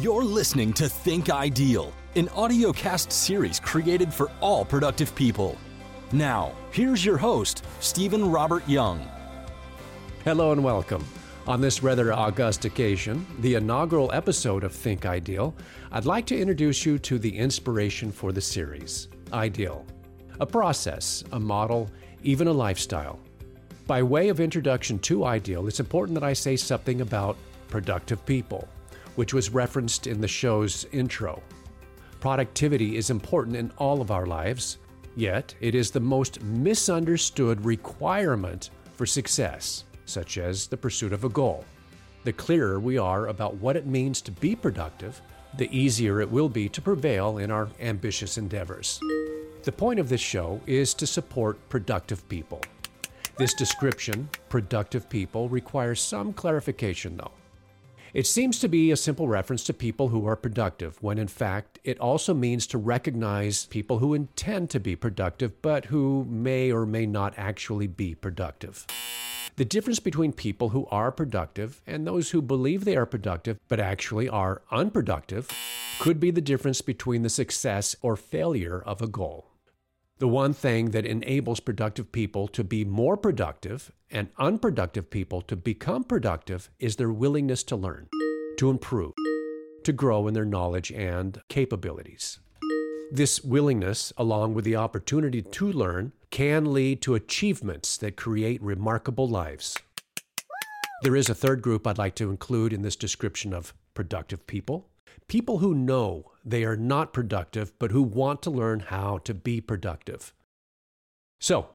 You're listening to Think Ideal, an audiocast series created for all productive people. Now, here's your host, Steven Robert Young. Hello and welcome. On this rather august occasion, the inaugural episode of Think Ideal, I'd like to introduce you to the inspiration for the series Ideal. A process, a model, even a lifestyle. By way of introduction to Ideal, it's important that I say something about productive people which was referenced in the show's intro. Productivity is important in all of our lives, yet it is the most misunderstood requirement for success, such as the pursuit of a goal. The clearer we are about what it means to be productive, the easier it will be to prevail in our ambitious endeavors. The point of this show is to support productive people. This description, productive people, requires some clarification though. It seems to be a simple reference to people who are productive, when in fact it also means to recognize people who intend to be productive, but who may or may not actually be productive. The difference between people who are productive and those who believe they are productive but actually are unproductive could be the difference between the success or failure of a goal. The one thing that enables productive people to be more productive and unproductive people to become productive is their willingness to learn, to improve, to grow in their knowledge and capabilities. This willingness, along with the opportunity to learn, can lead to achievements that create remarkable lives. There is a third group I'd like to include in this description of productive people People who know they are not productive, but who want to learn how to be productive. So,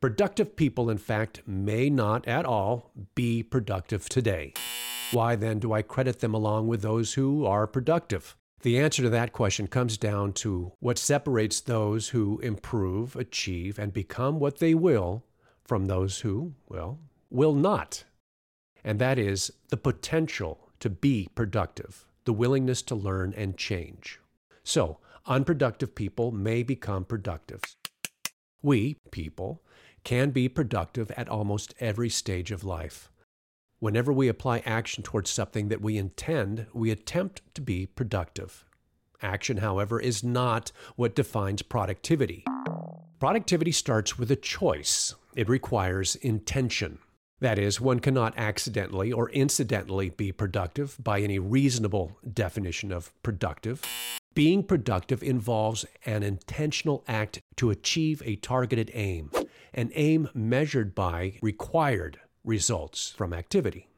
productive people, in fact, may not at all be productive today. Why then do I credit them along with those who are productive? The answer to that question comes down to what separates those who improve, achieve, and become what they will from those who, well, will not. And that is the potential to be productive the willingness to learn and change. So, unproductive people may become productive. We, people, can be productive at almost every stage of life. Whenever we apply action towards something that we intend, we attempt to be productive. Action, however, is not what defines productivity. Productivity starts with a choice. It requires intention. That is, one cannot accidentally or incidentally be productive by any reasonable definition of productive. Being productive involves an intentional act to achieve a targeted aim, an aim measured by required results from activity.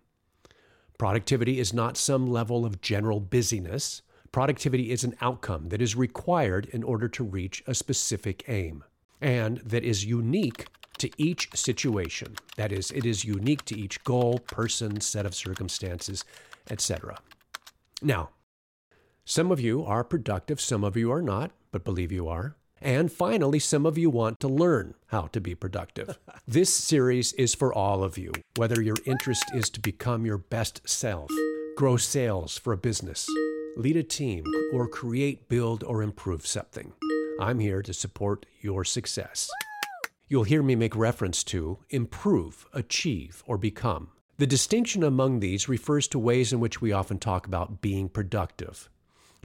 Productivity is not some level of general busyness. Productivity is an outcome that is required in order to reach a specific aim and that is unique to each situation. That is, it is unique to each goal, person, set of circumstances, etc. Now, some of you are productive, some of you are not, but believe you are. And finally, some of you want to learn how to be productive. this series is for all of you, whether your interest is to become your best self, grow sales for a business, lead a team, or create, build, or improve something. I'm here to support your success. You'll hear me make reference to improve, achieve, or become. The distinction among these refers to ways in which we often talk about being productive.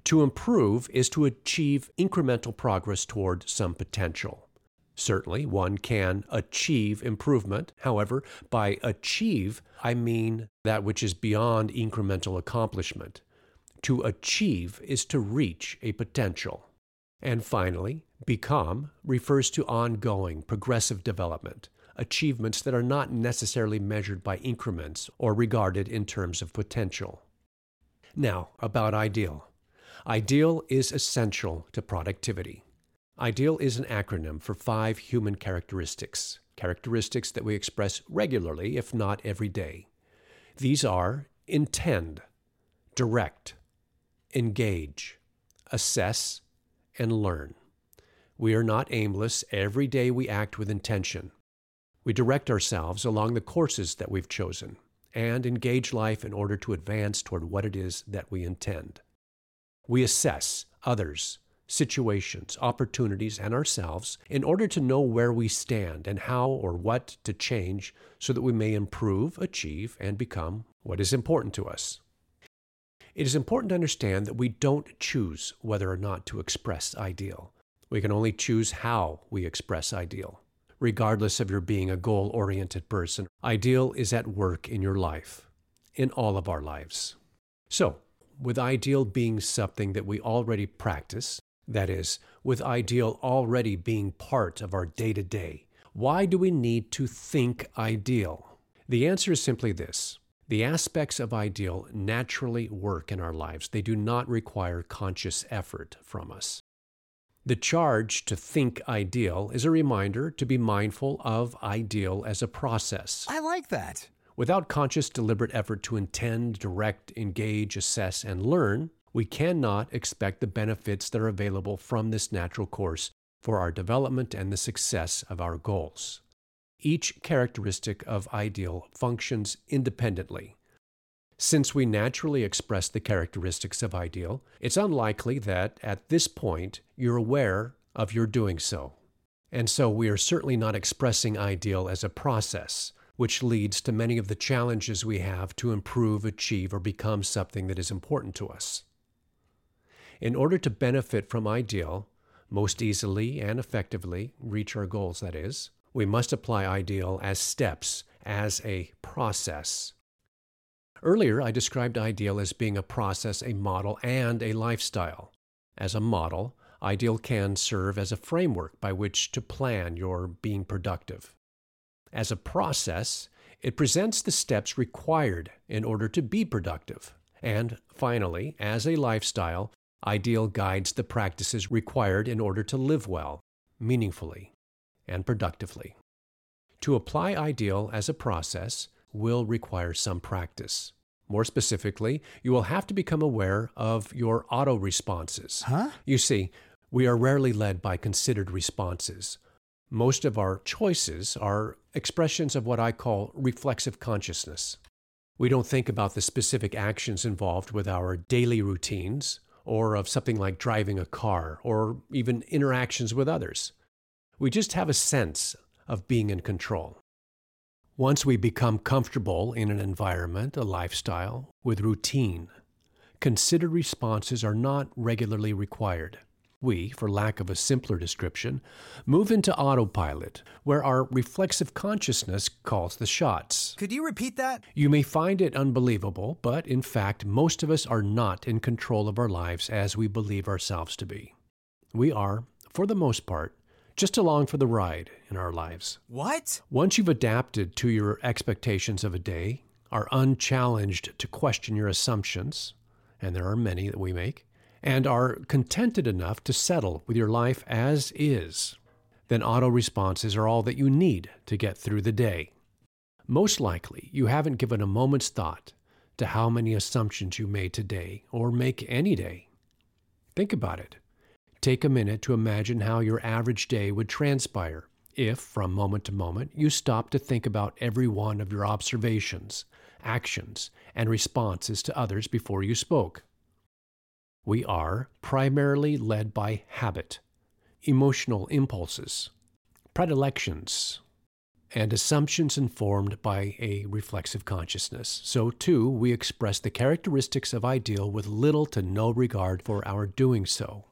To improve is to achieve incremental progress toward some potential. Certainly, one can achieve improvement. However, by achieve, I mean that which is beyond incremental accomplishment. To achieve is to reach a potential. And finally, become refers to ongoing, progressive development, achievements that are not necessarily measured by increments or regarded in terms of potential. Now, about ideal. Ideal is essential to productivity. Ideal is an acronym for five human characteristics, characteristics that we express regularly, if not every day. These are intend, direct, engage, assess, and learn. We are not aimless. Every day we act with intention. We direct ourselves along the courses that we've chosen and engage life in order to advance toward what it is that we intend. We assess others, situations, opportunities, and ourselves in order to know where we stand and how or what to change so that we may improve, achieve, and become what is important to us. It is important to understand that we don't choose whether or not to express ideal. We can only choose how we express ideal. Regardless of your being a goal oriented person, ideal is at work in your life, in all of our lives. So, with ideal being something that we already practice, that is, with ideal already being part of our day to day, why do we need to think ideal? The answer is simply this the aspects of ideal naturally work in our lives, they do not require conscious effort from us. The charge to think ideal is a reminder to be mindful of ideal as a process. I like that. Without conscious, deliberate effort to intend, direct, engage, assess, and learn, we cannot expect the benefits that are available from this natural course for our development and the success of our goals. Each characteristic of ideal functions independently. Since we naturally express the characteristics of ideal, it's unlikely that at this point you're aware of your doing so. And so we are certainly not expressing ideal as a process, which leads to many of the challenges we have to improve, achieve, or become something that is important to us. In order to benefit from ideal, most easily and effectively reach our goals, that is, we must apply ideal as steps, as a process. Earlier, I described ideal as being a process, a model, and a lifestyle. As a model, ideal can serve as a framework by which to plan your being productive. As a process, it presents the steps required in order to be productive. And finally, as a lifestyle, ideal guides the practices required in order to live well, meaningfully, and productively. To apply ideal as a process, will require some practice. More specifically, you will have to become aware of your auto responses. Huh? You see, we are rarely led by considered responses. Most of our choices are expressions of what I call reflexive consciousness. We don't think about the specific actions involved with our daily routines, or of something like driving a car, or even interactions with others. We just have a sense of being in control. Once we become comfortable in an environment, a lifestyle, with routine, considered responses are not regularly required. We, for lack of a simpler description, move into autopilot, where our reflexive consciousness calls the shots. Could you repeat that? You may find it unbelievable, but in fact, most of us are not in control of our lives as we believe ourselves to be. We are, for the most part, just along for the ride in our lives. What? Once you've adapted to your expectations of a day, are unchallenged to question your assumptions, and there are many that we make, and are contented enough to settle with your life as is, then auto responses are all that you need to get through the day. Most likely, you haven't given a moment's thought to how many assumptions you made today or make any day. Think about it. Take a minute to imagine how your average day would transpire if, from moment to moment, you stopped to think about every one of your observations, actions, and responses to others before you spoke. We are primarily led by habit, emotional impulses, predilections, and assumptions informed by a reflexive consciousness. So, too, we express the characteristics of ideal with little to no regard for our doing so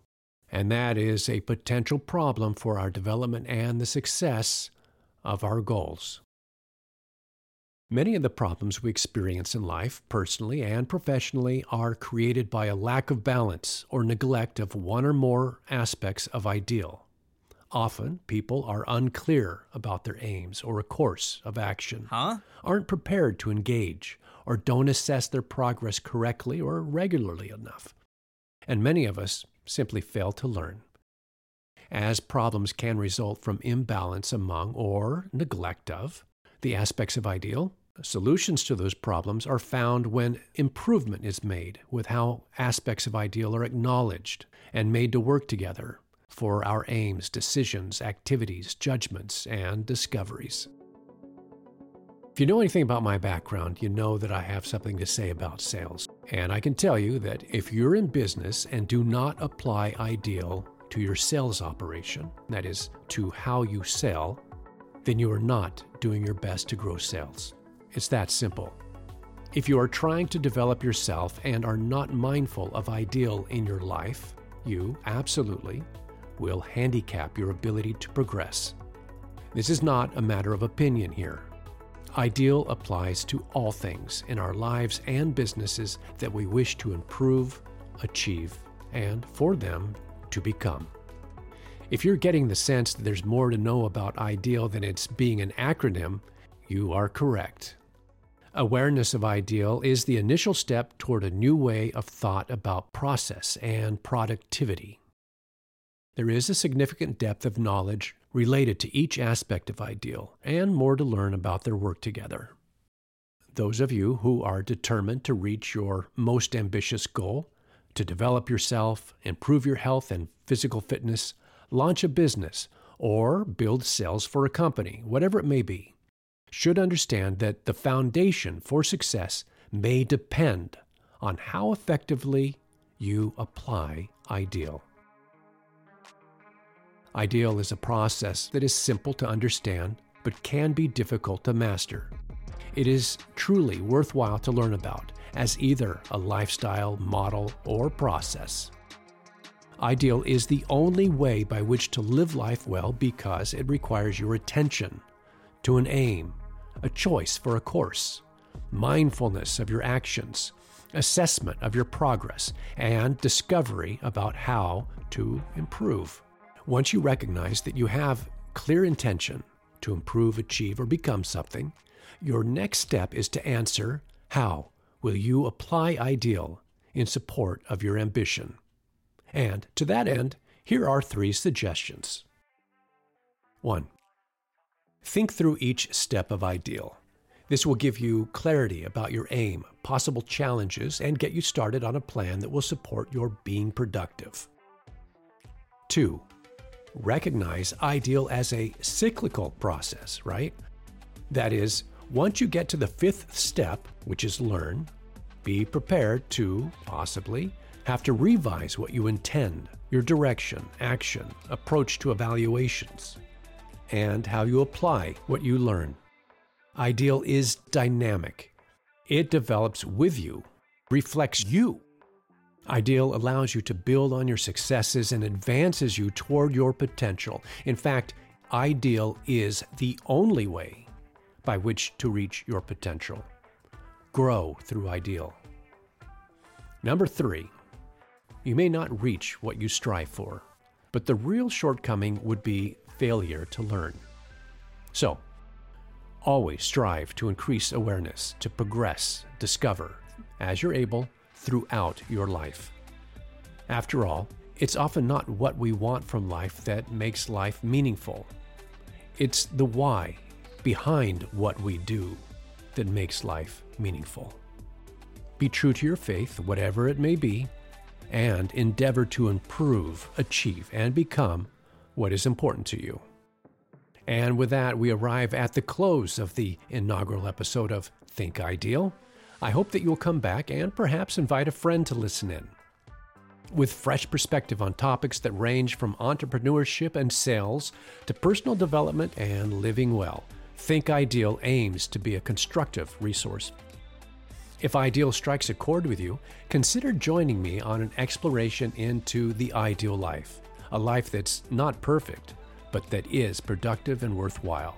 and that is a potential problem for our development and the success of our goals. Many of the problems we experience in life, personally and professionally, are created by a lack of balance or neglect of one or more aspects of ideal. Often, people are unclear about their aims or a course of action, Huh? aren't prepared to engage, or don't assess their progress correctly or regularly enough. And many of us simply fail to learn. As problems can result from imbalance among or neglect of the aspects of ideal, solutions to those problems are found when improvement is made with how aspects of ideal are acknowledged and made to work together for our aims, decisions, activities, judgments, and discoveries. If you know anything about my background, you know that I have something to say about sales. And I can tell you that if you're in business and do not apply ideal to your sales operation, that is, to how you sell, then you are not doing your best to grow sales. It's that simple. If you are trying to develop yourself and are not mindful of ideal in your life, you absolutely will handicap your ability to progress. This is not a matter of opinion here. Ideal applies to all things in our lives and businesses that we wish to improve, achieve, and for them to become. If you're getting the sense that there's more to know about ideal than it's being an acronym, you are correct. Awareness of ideal is the initial step toward a new way of thought about process and productivity. There is a significant depth of knowledge related to each aspect of ideal, and more to learn about their work together. Those of you who are determined to reach your most ambitious goal, to develop yourself, improve your health and physical fitness, launch a business, or build sales for a company, whatever it may be, should understand that the foundation for success may depend on how effectively you apply ideal. Ideal is a process that is simple to understand but can be difficult to master. It is truly worthwhile to learn about as either a lifestyle, model, or process. Ideal is the only way by which to live life well because it requires your attention to an aim, a choice for a course, mindfulness of your actions, assessment of your progress, and discovery about how to improve. Once you recognize that you have clear intention to improve, achieve, or become something, your next step is to answer how will you apply ideal in support of your ambition? And to that end, here are three suggestions. 1. Think through each step of ideal. This will give you clarity about your aim, possible challenges, and get you started on a plan that will support your being productive. 2. Recognize ideal as a cyclical process, right? That is, once you get to the fifth step, which is learn, be prepared to, possibly, have to revise what you intend, your direction, action, approach to evaluations and how you apply what you learn. Ideal is dynamic. It develops with you, reflects you. Ideal allows you to build on your successes and advances you toward your potential. In fact, Ideal is the only way by which to reach your potential. Grow through Ideal. Number three, you may not reach what you strive for, but the real shortcoming would be failure to learn. So, always strive to increase awareness, to progress, discover, as you're able, throughout your life. After all, it's often not what we want from life that makes life meaningful. It's the why behind what we do that makes life meaningful. Be true to your faith, whatever it may be, and endeavor to improve, achieve, and become what is important to you. And with that, we arrive at the close of the inaugural episode of Think Ideal. I hope that you'll come back and perhaps invite a friend to listen in. With fresh perspective on topics that range from entrepreneurship and sales to personal development and living well, Think Ideal aims to be a constructive resource. If Ideal strikes a chord with you, consider joining me on an exploration into the ideal life a life that's not perfect, but that is productive and worthwhile.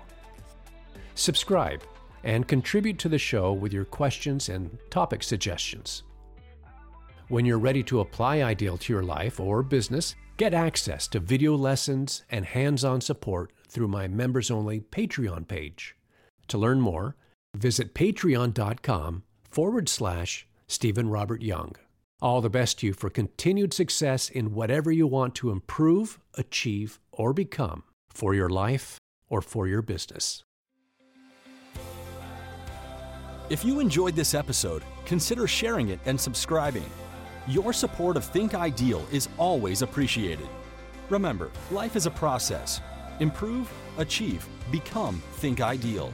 Subscribe and contribute to the show with your questions and topic suggestions. When you're ready to apply Ideal to your life or business, get access to video lessons and hands on support through my members only Patreon page. To learn more, visit patreon.com forward slash Steven Robert Young. All the best to you for continued success in whatever you want to improve, achieve, or become for your life or for your business. If you enjoyed this episode, consider sharing it and subscribing. Your support of Think Ideal is always appreciated. Remember, life is a process. Improve, achieve, become Think Ideal.